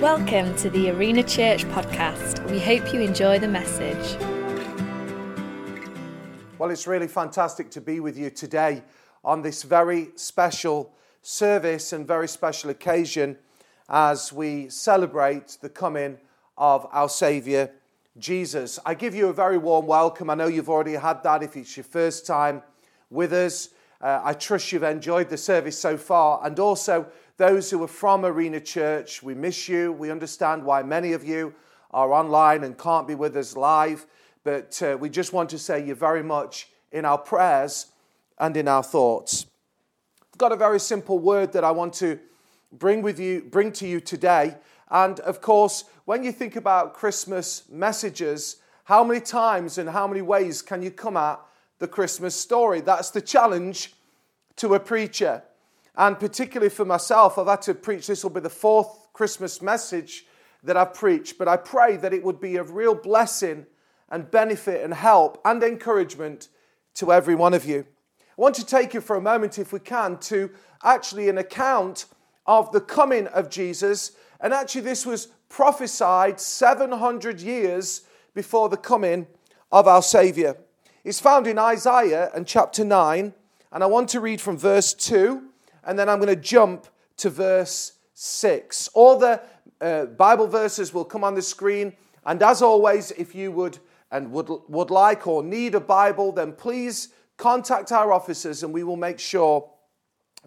Welcome to the Arena Church podcast. We hope you enjoy the message. Well, it's really fantastic to be with you today on this very special service and very special occasion as we celebrate the coming of our Saviour Jesus. I give you a very warm welcome. I know you've already had that if it's your first time with us. Uh, I trust you've enjoyed the service so far. And also, those who are from Arena Church, we miss you. We understand why many of you are online and can't be with us live. But uh, we just want to say you're very much in our prayers and in our thoughts. I've got a very simple word that I want to bring with you, bring to you today. And of course, when you think about Christmas messages, how many times and how many ways can you come at the Christmas story? That's the challenge to a preacher. And particularly for myself, I've had to preach, this will be the fourth Christmas message that I've preached, but I pray that it would be a real blessing and benefit and help and encouragement to every one of you. I want to take you for a moment, if we can, to actually an account of the coming of Jesus. And actually, this was prophesied 700 years before the coming of our Savior. It's found in Isaiah and chapter 9, and I want to read from verse 2 and then I'm going to jump to verse 6. All the uh, Bible verses will come on the screen. And as always, if you would and would, would like or need a Bible, then please contact our officers and we will make sure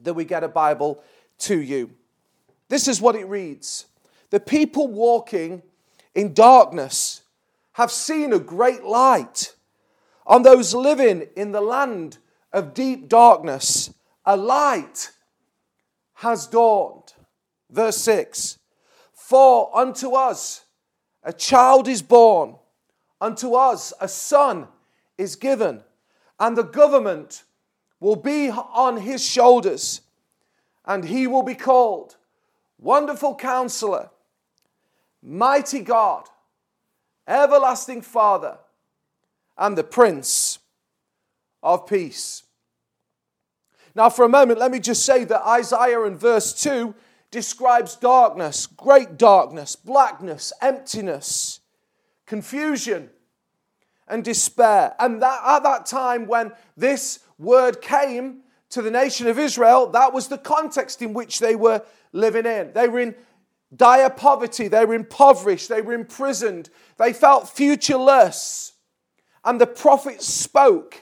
that we get a Bible to you. This is what it reads The people walking in darkness have seen a great light. On those living in the land of deep darkness, a light has dawned. Verse 6 For unto us a child is born, unto us a son is given, and the government will be on his shoulders, and he will be called Wonderful Counselor, Mighty God, Everlasting Father, and the Prince of Peace. Now, for a moment, let me just say that Isaiah in verse 2 describes darkness, great darkness, blackness, emptiness, confusion, and despair. And that at that time when this word came to the nation of Israel, that was the context in which they were living in. They were in dire poverty, they were impoverished, they were imprisoned, they felt futureless. And the prophet spoke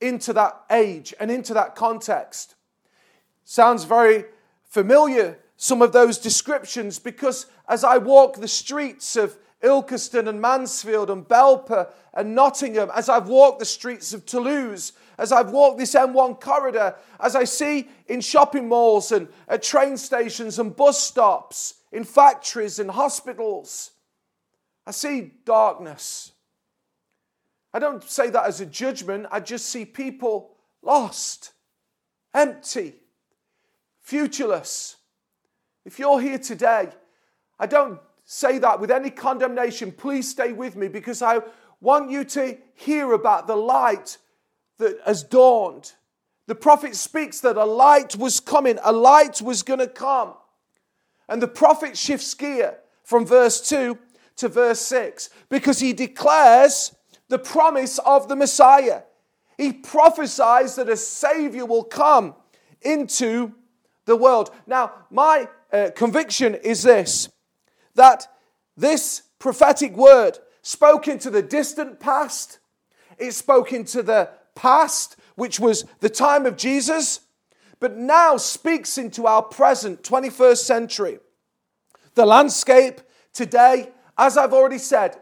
into that age and into that context. Sounds very familiar, some of those descriptions, because as I walk the streets of Ilkeston and Mansfield and Belper and Nottingham, as I've walked the streets of Toulouse, as I've walked this M1 corridor, as I see in shopping malls and at train stations and bus stops, in factories and hospitals, I see darkness. I don't say that as a judgment, I just see people lost, empty, futureless. If you're here today, I don't say that with any condemnation. Please stay with me because I want you to hear about the light that has dawned. The prophet speaks that a light was coming, a light was going to come. And the prophet shifts gear from verse 2 to verse 6 because he declares the promise of the Messiah. He prophesies that a Savior will come into the world. Now, my uh, conviction is this that this prophetic word spoke into the distant past, it spoke into the past, which was the time of Jesus, but now speaks into our present 21st century. The landscape today, as I've already said,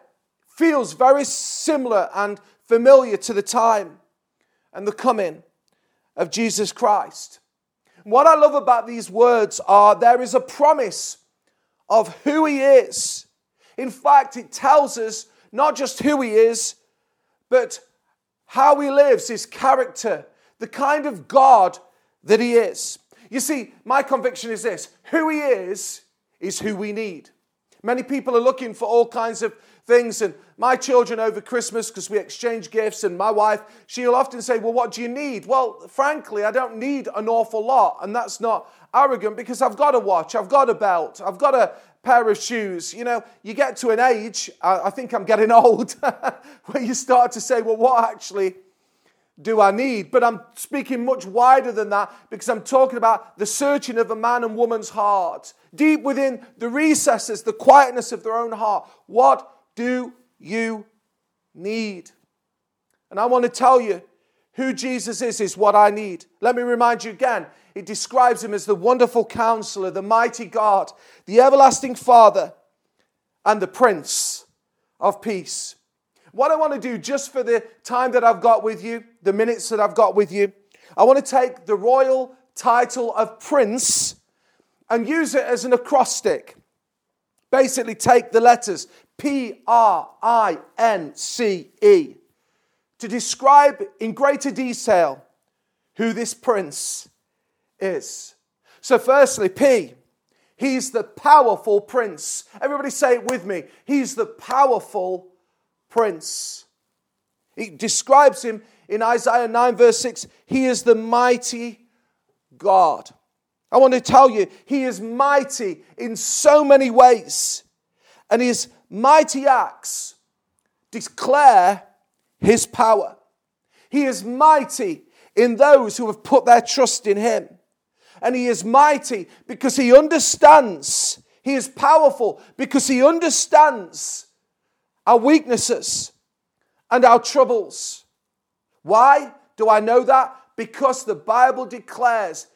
feels very similar and familiar to the time and the coming of Jesus Christ. What I love about these words are there is a promise of who he is. In fact, it tells us not just who he is, but how he lives, his character, the kind of God that he is. You see, my conviction is this who he is, is who we need. Many people are looking for all kinds of things. And my children over Christmas, because we exchange gifts, and my wife, she'll often say, Well, what do you need? Well, frankly, I don't need an awful lot. And that's not arrogant because I've got a watch, I've got a belt, I've got a pair of shoes. You know, you get to an age, I think I'm getting old, where you start to say, well, what actually do I need? But I'm speaking much wider than that because I'm talking about the searching of a man and woman's heart, deep within the recesses, the quietness of their own heart. What do you need? And I want to tell you who Jesus is, is what I need. Let me remind you again. It describes him as the wonderful counselor, the mighty God, the everlasting Father, and the Prince of Peace. What I want to do, just for the time that I've got with you, the minutes that I've got with you, I want to take the royal title of Prince and use it as an acrostic. Basically, take the letters P R I N C E to describe in greater detail who this prince is. So, firstly, P, he's the powerful prince. Everybody say it with me. He's the powerful prince. He describes him in Isaiah 9, verse 6. He is the mighty God. I want to tell you, he is mighty in so many ways. And his mighty acts declare his power. He is mighty in those who have put their trust in him. And he is mighty because he understands. He is powerful because he understands our weaknesses and our troubles. Why do I know that? Because the Bible declares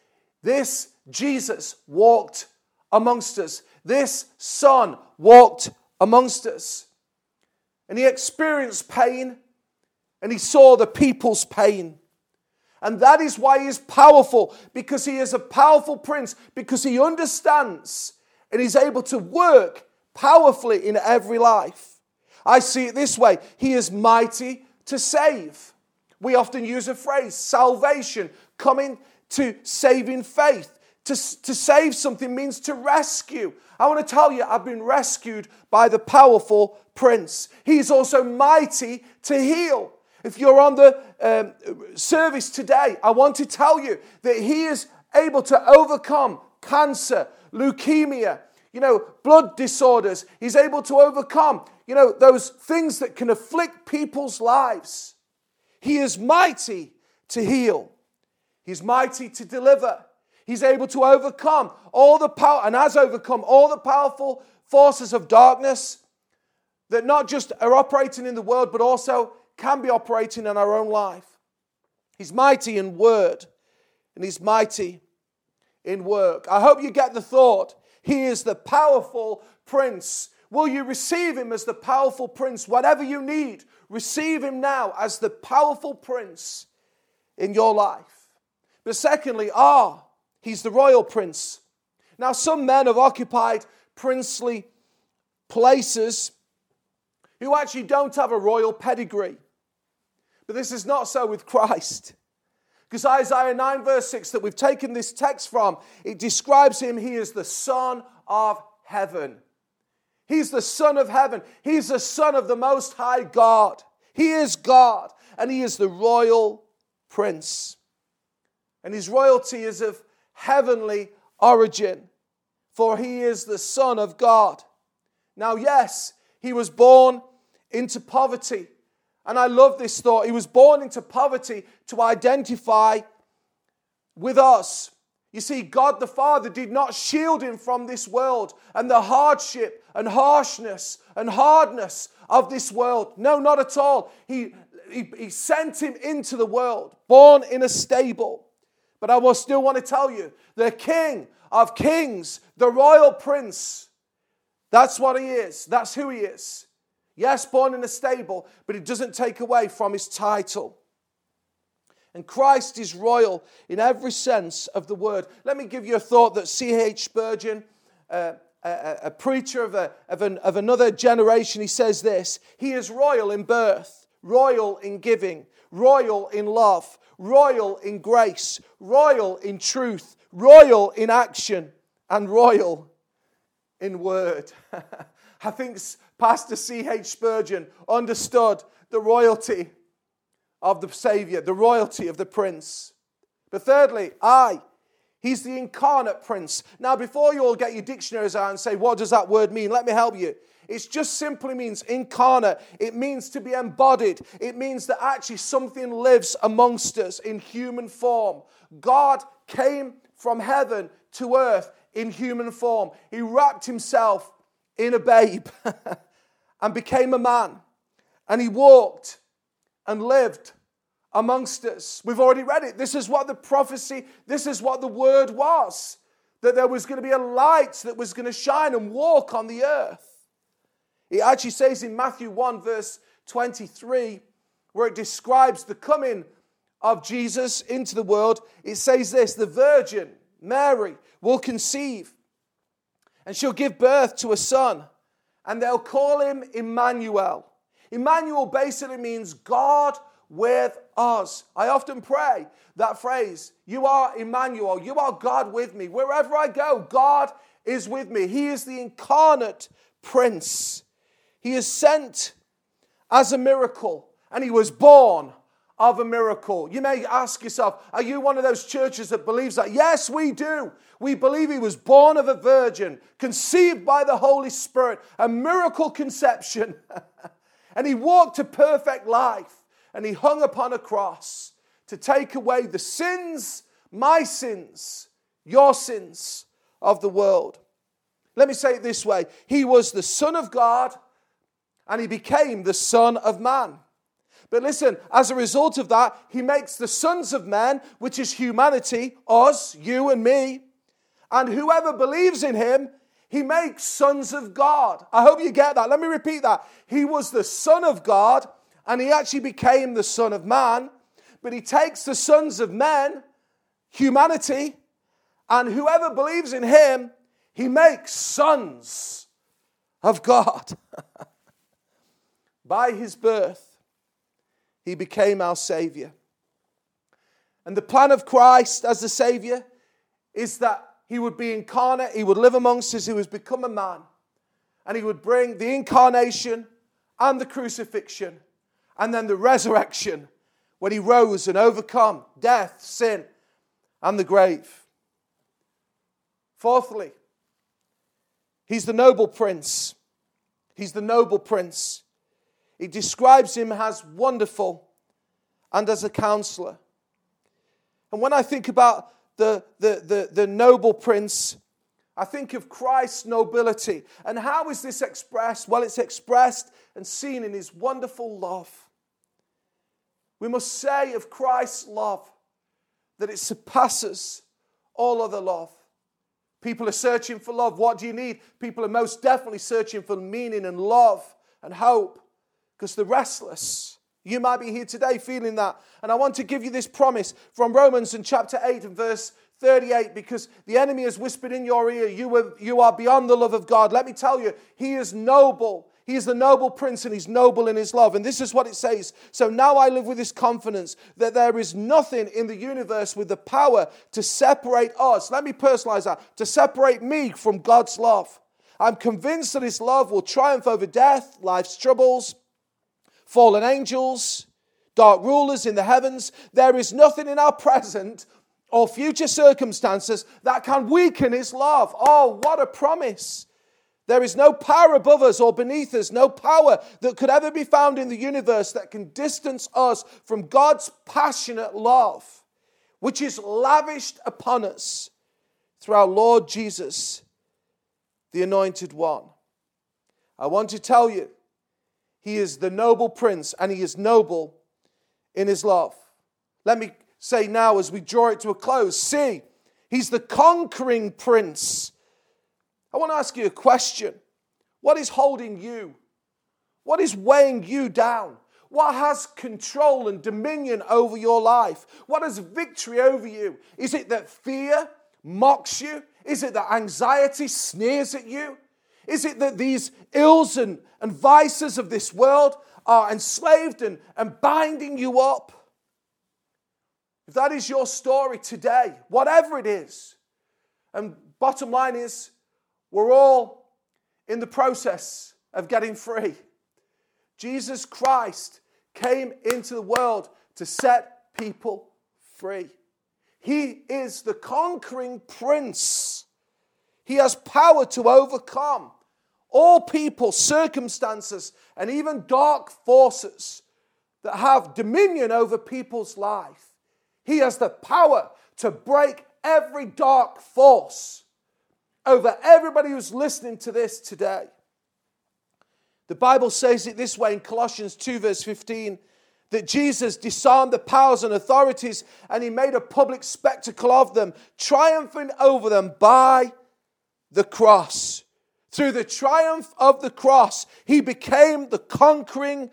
this Jesus walked amongst us. This Son walked amongst us. And he experienced pain and he saw the people's pain. And that is why he is powerful, because he is a powerful prince, because he understands and he's able to work powerfully in every life. I see it this way He is mighty to save. We often use a phrase salvation, coming to saving faith. To, to save something means to rescue. I want to tell you, I've been rescued by the powerful prince. He's also mighty to heal. If you're on the um, service today, I want to tell you that He is able to overcome cancer, leukemia, you know, blood disorders. He's able to overcome, you know, those things that can afflict people's lives. He is mighty to heal, He's mighty to deliver. He's able to overcome all the power and has overcome all the powerful forces of darkness that not just are operating in the world, but also can be operating in our own life. He's mighty in word and he's mighty in work. I hope you get the thought. He is the powerful prince. Will you receive him as the powerful prince? Whatever you need, receive him now as the powerful prince in your life. But secondly, ah, he's the royal prince. Now, some men have occupied princely places who actually don't have a royal pedigree. But this is not so with Christ. Because Isaiah 9, verse 6, that we've taken this text from, it describes him, he is the Son of heaven. He's the Son of heaven. He's the Son of the Most High God. He is God, and he is the royal prince. And his royalty is of heavenly origin, for he is the Son of God. Now, yes, he was born into poverty. And I love this thought. He was born into poverty to identify with us. You see, God the Father did not shield him from this world and the hardship and harshness and hardness of this world. No, not at all. He, he, he sent him into the world, born in a stable. But I will still want to tell you the King of Kings, the royal prince, that's what he is. That's who he is. Yes, born in a stable, but it doesn't take away from his title. And Christ is royal in every sense of the word. Let me give you a thought that C.H. Spurgeon, uh, a, a, preacher of, a, of, an, of another generation, he says this He is royal in birth, royal in giving, royal in love, royal in grace, royal in truth, royal in action, and royal in word. I think Pastor C.H. Spurgeon understood the royalty of the Savior, the royalty of the Prince. But thirdly, I, He's the incarnate prince. Now, before you all get your dictionaries out and say, what does that word mean? Let me help you. It just simply means incarnate. It means to be embodied. It means that actually something lives amongst us in human form. God came from heaven to earth in human form. He wrapped himself in a babe and became a man. And he walked and lived amongst us. We've already read it. This is what the prophecy, this is what the word was that there was going to be a light that was going to shine and walk on the earth. It actually says in Matthew 1, verse 23, where it describes the coming of Jesus into the world, it says this the Virgin, Mary, will conceive and she'll give birth to a son, and they'll call him Emmanuel. Emmanuel basically means God with us. I often pray that phrase, You are Emmanuel, you are God with me. Wherever I go, God is with me. He is the incarnate Prince. He is sent as a miracle, and he was born of a miracle. You may ask yourself, are you one of those churches that believes that? Yes, we do. We believe he was born of a virgin, conceived by the Holy Spirit, a miracle conception. and he walked a perfect life, and he hung upon a cross to take away the sins, my sins, your sins of the world. Let me say it this way He was the Son of God and he became the Son of Man. But listen, as a result of that, he makes the sons of men, which is humanity, us, you and me, and whoever believes in him, he makes sons of God. I hope you get that. Let me repeat that. He was the Son of God, and he actually became the Son of Man, but he takes the sons of men, humanity, and whoever believes in him, he makes sons of God. By his birth, he became our Savior. And the plan of Christ as the Savior is that he would be incarnate, he would live amongst us, he would become a man, and he would bring the incarnation and the crucifixion and then the resurrection when he rose and overcome death, sin, and the grave. Fourthly, he's the noble prince. He's the noble prince. He describes him as wonderful and as a counselor. And when I think about the, the, the, the noble prince, I think of Christ's nobility. And how is this expressed? Well, it's expressed and seen in his wonderful love. We must say of Christ's love that it surpasses all other love. People are searching for love. What do you need? People are most definitely searching for meaning and love and hope because they're restless. You might be here today feeling that. And I want to give you this promise from Romans in chapter 8 and verse 38 because the enemy has whispered in your ear, you you are beyond the love of God. Let me tell you, he is noble. He is the noble prince and he's noble in his love. And this is what it says. So now I live with this confidence that there is nothing in the universe with the power to separate us. Let me personalize that to separate me from God's love. I'm convinced that his love will triumph over death, life's troubles, fallen angels, dark rulers in the heavens. There is nothing in our present or future circumstances that can weaken his love. Oh, what a promise! There is no power above us or beneath us, no power that could ever be found in the universe that can distance us from God's passionate love, which is lavished upon us through our Lord Jesus, the Anointed One. I want to tell you he is the noble prince and he is noble in his love. Let me say now as we draw it to a close see, he's the conquering prince. I want to ask you a question. What is holding you? What is weighing you down? What has control and dominion over your life? What has victory over you? Is it that fear mocks you? Is it that anxiety sneers at you? Is it that these ills and, and vices of this world are enslaved and, and binding you up? If that is your story today, whatever it is, and bottom line is, we're all in the process of getting free. Jesus Christ came into the world to set people free. He is the conquering prince. He has power to overcome all people, circumstances, and even dark forces that have dominion over people's life. He has the power to break every dark force over everybody who's listening to this today. The Bible says it this way in Colossians 2, verse 15 that Jesus disarmed the powers and authorities and he made a public spectacle of them, triumphing over them by the cross. Through the triumph of the cross, he became the conquering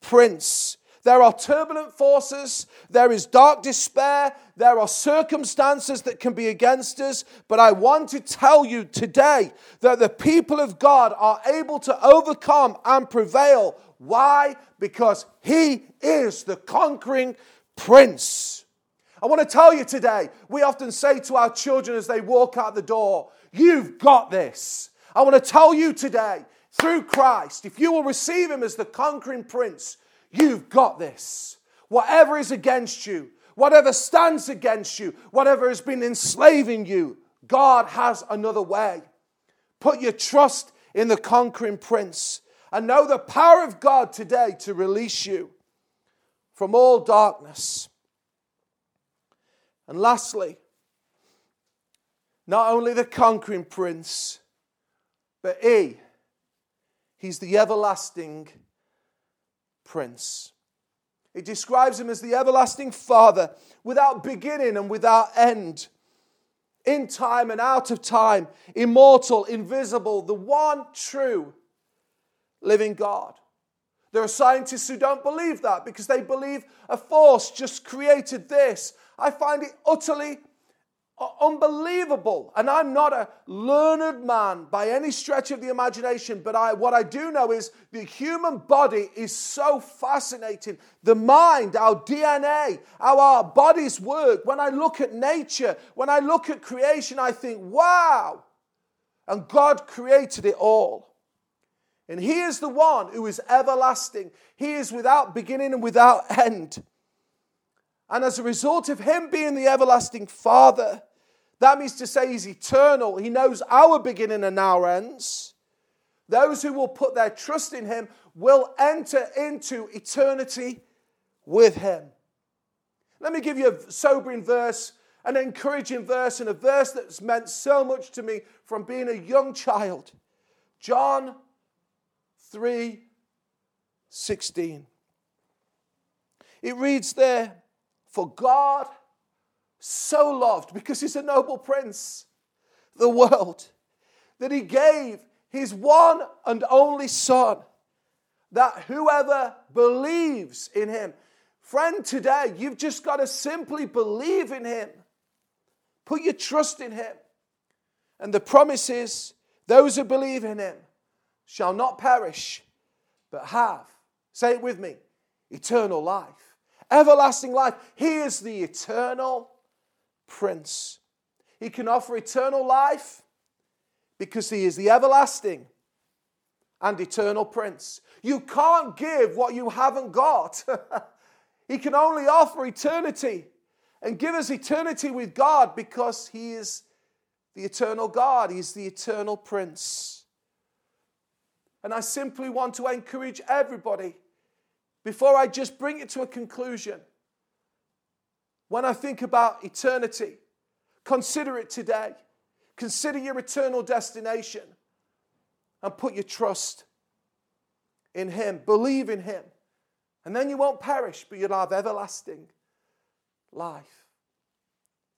prince. There are turbulent forces, there is dark despair, there are circumstances that can be against us. But I want to tell you today that the people of God are able to overcome and prevail. Why? Because He is the conquering prince. I want to tell you today, we often say to our children as they walk out the door, You've got this. I want to tell you today, through Christ, if you will receive Him as the conquering prince, You've got this. Whatever is against you, whatever stands against you, whatever has been enslaving you, God has another way. Put your trust in the conquering prince and know the power of God today to release you from all darkness. And lastly, not only the conquering prince, but he, he's the everlasting prince. It describes him as the everlasting Father, without beginning and without end, in time and out of time, immortal, invisible, the one true living God. There are scientists who don't believe that because they believe a force just created this. I find it utterly unbelievable. And I'm not a learned man by any stretch of the imagination, but I, what I do know is the human body is so fascinating. The mind, our DNA, how our bodies work. When I look at nature, when I look at creation, I think, wow. And God created it all. And He is the one who is everlasting. He is without beginning and without end. And as a result of Him being the everlasting Father, that means to say He's eternal. He knows our beginning and our ends. Those who will put their trust in Him will enter into eternity with Him. Let me give you a sobering verse, an encouraging verse, and a verse that's meant so much to me from being a young child. John 3 16. It reads there, For God so loved, because he's a noble prince, the world, that he gave his one and only Son, that whoever believes in him, friend, today, you've just got to simply believe in him. Put your trust in him. And the promise is those who believe in him shall not perish, but have, say it with me, eternal life, everlasting life. He is the eternal Prince. He can offer eternal life because He is the everlasting and eternal Prince. You can't give what you haven't got. he can only offer eternity and give us eternity with God because He is the eternal God, He's the eternal Prince. And I simply want to encourage everybody before I just bring it to a conclusion when I think about eternity, consider it today. Consider your eternal destination and put your trust in Him. Believe in Him. And then you won't perish, but you'll have everlasting life.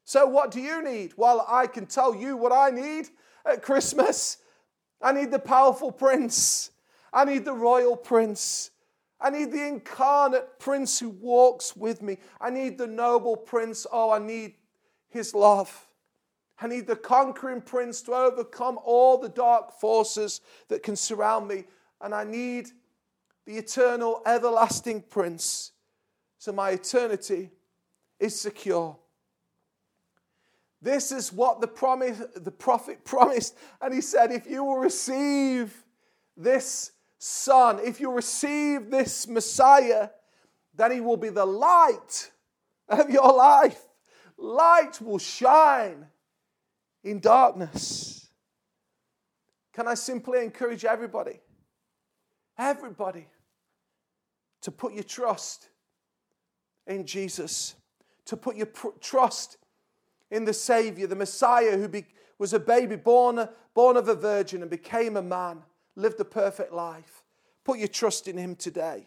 So, what do you need? Well, I can tell you what I need at Christmas. I need the powerful prince, I need the royal prince. I need the incarnate prince who walks with me. I need the noble prince. Oh, I need his love. I need the conquering prince to overcome all the dark forces that can surround me. And I need the eternal, everlasting prince. So my eternity is secure. This is what the, promise, the prophet promised. And he said, If you will receive this Son, if you receive this Messiah, then he will be the light of your life. light will shine in darkness. Can I simply encourage everybody, everybody, to put your trust in Jesus, to put your pr- trust in the Savior, the Messiah who be- was a baby born, born of a virgin and became a man, lived a perfect life. Put your trust in Him today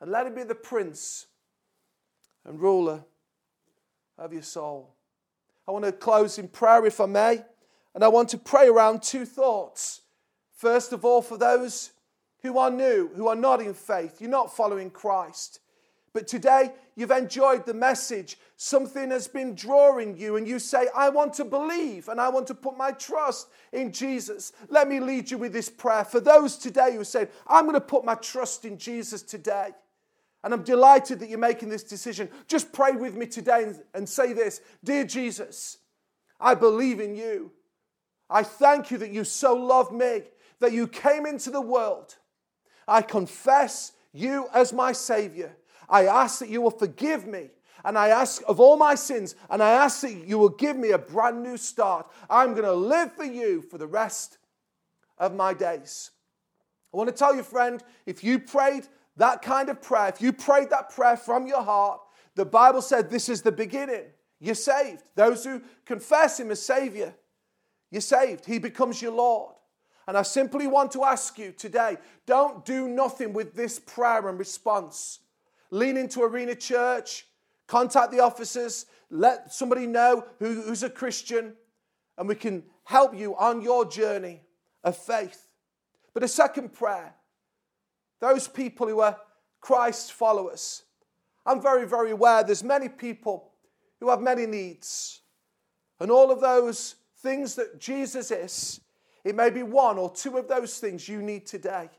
and let Him be the Prince and ruler of your soul. I want to close in prayer, if I may, and I want to pray around two thoughts. First of all, for those who are new, who are not in faith, you're not following Christ. But today you've enjoyed the message. Something has been drawing you, and you say, I want to believe and I want to put my trust in Jesus. Let me lead you with this prayer. For those today who say, I'm going to put my trust in Jesus today. And I'm delighted that you're making this decision. Just pray with me today and, and say this Dear Jesus, I believe in you. I thank you that you so loved me, that you came into the world. I confess you as my Savior. I ask that you will forgive me. And I ask of all my sins, and I ask that you will give me a brand new start. I'm going to live for you for the rest of my days. I want to tell you, friend, if you prayed that kind of prayer, if you prayed that prayer from your heart, the Bible said this is the beginning. You're saved. Those who confess Him as Savior, you're saved. He becomes your Lord. And I simply want to ask you today don't do nothing with this prayer and response. Lean into Arena Church, contact the officers, let somebody know who, who's a Christian, and we can help you on your journey of faith. But a second prayer those people who are Christ followers. I'm very, very aware there's many people who have many needs. And all of those things that Jesus is, it may be one or two of those things you need today.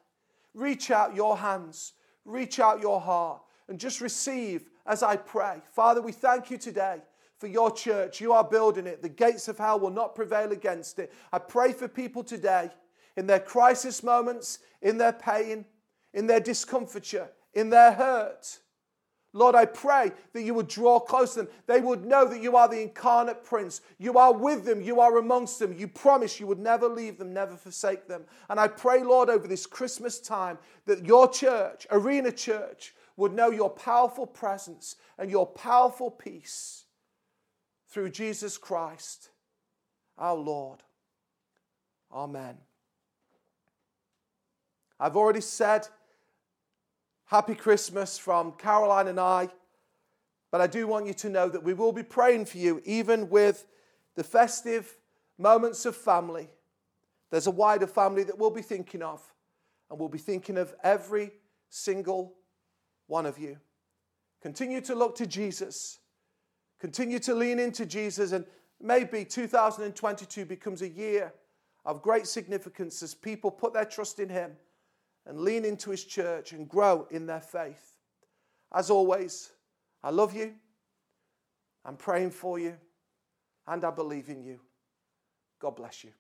Reach out your hands, reach out your heart, and just receive as I pray. Father, we thank you today for your church. You are building it. The gates of hell will not prevail against it. I pray for people today in their crisis moments, in their pain, in their discomfiture, in their hurt. Lord, I pray that you would draw close to them. They would know that you are the incarnate Prince. You are with them. You are amongst them. You promise you would never leave them, never forsake them. And I pray, Lord, over this Christmas time, that your church, Arena Church, would know your powerful presence and your powerful peace through Jesus Christ, our Lord. Amen. I've already said Happy Christmas from Caroline and I. But I do want you to know that we will be praying for you, even with the festive moments of family. There's a wider family that we'll be thinking of, and we'll be thinking of every single one of you. Continue to look to Jesus, continue to lean into Jesus, and maybe 2022 becomes a year of great significance as people put their trust in Him and lean into his church and grow in their faith. As always, I love you. I'm praying for you. And I believe in you. God bless you.